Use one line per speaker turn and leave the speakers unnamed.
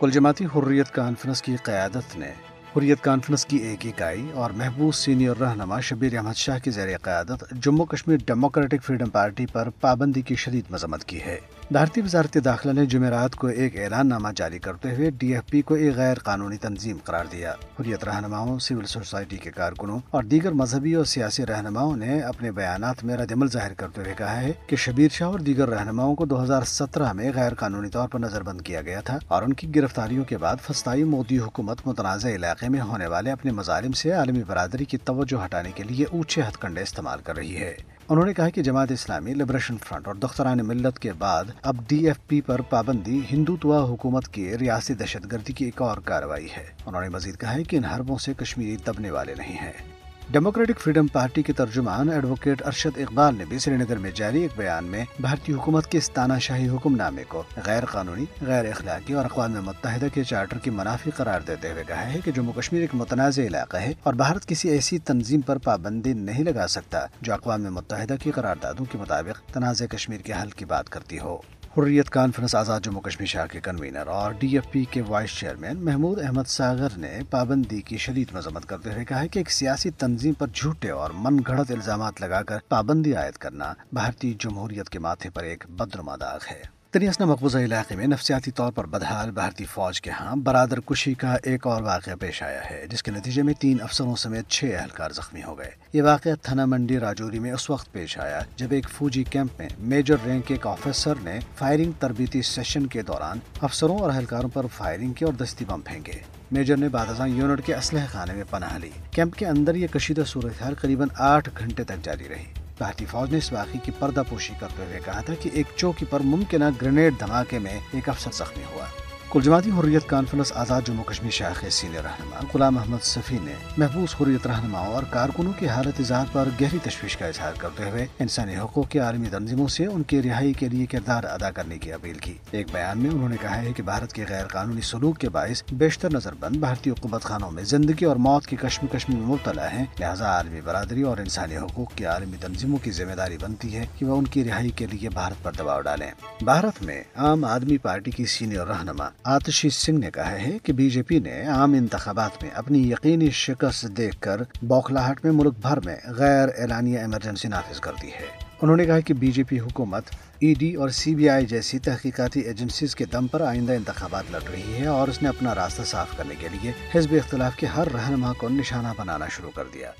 کل جماعتی حریت کانفرنس کی قیادت نے حریت کانفرنس کی ایک اکائی اور محبوب سینئر رہنما شبیر احمد شاہ کی زیر قیادت Jammu Kashmir democratic freedom party پر پابندی کی شدید مذمت کی ہے۔ بھارتی وزارت داخلہ نے جمعرات کو ایک اعلان نامہ جاری کرتے ہوئے ڈی ایف پی کو ایک غیر قانونی تنظیم قرار دیا۔ حریت رہنماؤں، سول سوسائٹی کے کارکنوں اور دیگر مذہبی اور سیاسی رہنماؤں نے اپنے بیانات میں رد عمل ظاہر کرتے ہوئے کہا ہے کہ شبیر شاہ اور دیگر رہنماؤں کو دو ہزار سترہ میں غیر قانونی طور پر نظر بند کیا گیا تھا اور ان کی گرفتاریوں کے بعد فسطائی مودی حکومت متنازع علاقے میں ہونے والے اپنے مظالم سے عالمی برادری کی توجہ ہٹانے کے لیے اونچے ہتھ کنڈے استعمال کر رہی ہے۔ انہوں نے کہا کہ جماعت اسلامی لبریشن فرنٹ اور دختران ملت کے بعد اب ڈی ایف پی پر پابندی، ہندوتوا حکومت کی ریاستی دہشت گردی کی ایک اور کارروائی ہے۔ انہوں نے مزید کہا ہے کہ ان حربوں سے کشمیری دبنے والے نہیں ہیں۔ ڈیموکریٹک فریڈم پارٹی کے ترجمان ایڈوکیٹ ارشد اقبال نے بھی سری نگر میں جاری ایک بیان میں بھارتی حکومت کے اس تانہ شاہی حکم نامے کو غیر قانونی، غیر اخلاقی اور اقوام متحدہ کے چارٹر کی منافی قرار دیتے ہوئے کہا ہے کہ جموں کشمیر ایک متنازع علاقہ ہے اور بھارت کسی ایسی تنظیم پر پابندی نہیں لگا سکتا جو اقوام متحدہ کی قراردادوں کے مطابق تنازع کشمیر کے حل کی بات کرتی ہو۔ حریت کانفرنس آزاد جموں کشمیر شہر کے کنوینر اور ڈی ایف پی کے وائس چیئرمین محمود احمد ساگر نے پابندی کی شدید مذمت کرتے ہوئے کہا کہ ایک سیاسی تنظیم پر جھوٹے اور من گھڑت الزامات لگا کر پابندی عائد کرنا بھارتی جمہوریت کے ماتھے پر ایک بدرما داغ ہے۔ تریسنا مقبوضہ علاقے میں نفسیاتی طور پر بدحال بھارتی فوج کے ہاں برادر کشی کا ایک اور واقعہ پیش آیا ہے، جس کے نتیجے میں تین افسروں سمیت چھ اہلکار زخمی ہو گئے۔ یہ واقعہ تھنا منڈی راجوری میں اس وقت پیش آیا، جب ایک فوجی کیمپ میں میجر رینک کے ایک آفیسر نے فائرنگ تربیتی سیشن کے دوران افسروں اور اہلکاروں پر فائرنگ کی اور دستی بم پھینکے۔ میجر نے بعد یونٹ کے اسلحہ خانے میں پناہ لی۔ کیمپ کے اندر یہ کشیدہ صورتحال قریباً آٹھ گھنٹے تک جاری رہی۔ بھارتی فوج نے اس واقعے کی پردہ پوشی کرتے ہوئے کہا تھا کہ ایک چوکی پر ممکنہ گرینیڈ دھماکے میں ایک افسر زخمی ہوا۔ کل جماعتی حریت کانفرنس آزاد جموں کشمیر شاخ سینئر رہنما غلام محمد صفی نے محبوس حریت رہنماؤں اور کارکنوں کی حالت اظہار پر گہری تشویش کا اظہار کرتے ہوئے انسانی حقوق کی عالمی تنظیموں سے ان کی رہائی کے لیے کردار ادا کرنے کی اپیل کی۔ ایک بیان میں انہوں نے کہا ہے کہ بھارت کے غیر قانونی سلوک کے باعث بیشتر نظر بند بھارتی حکومت خانوں میں زندگی اور موت کی کشم کشمی میں مبتلا ہیں۔ لہٰذا عالمی برادری اور انسانی حقوق کی عالمی تنظیموں کی ذمہ داری بنتی ہے کہ وہ ان کی رہائی کے لیے بھارت پر دباؤ ڈالیں۔ بھارت میں عام آدمی پارٹی کی سینئر رہنما آتشی سنگھ نے کہا ہے کہ بی جے پی نے عام انتخابات میں اپنی یقینی شکست دیکھ کر بوکھلاہٹ میں ملک بھر میں غیر اعلانیہ ایمرجنسی نافذ کر دی ہے۔ انہوں نے کہا کہ بی جے پی حکومت، ای ڈی اور سی بی آئی جیسی تحقیقاتی ایجنسیز کے دم پر آئندہ انتخابات لڑ رہی ہے اور اس نے اپنا راستہ صاف کرنے کے لیے حزب اختلاف کے ہر رہنما کو نشانہ بنانا شروع کر دیا۔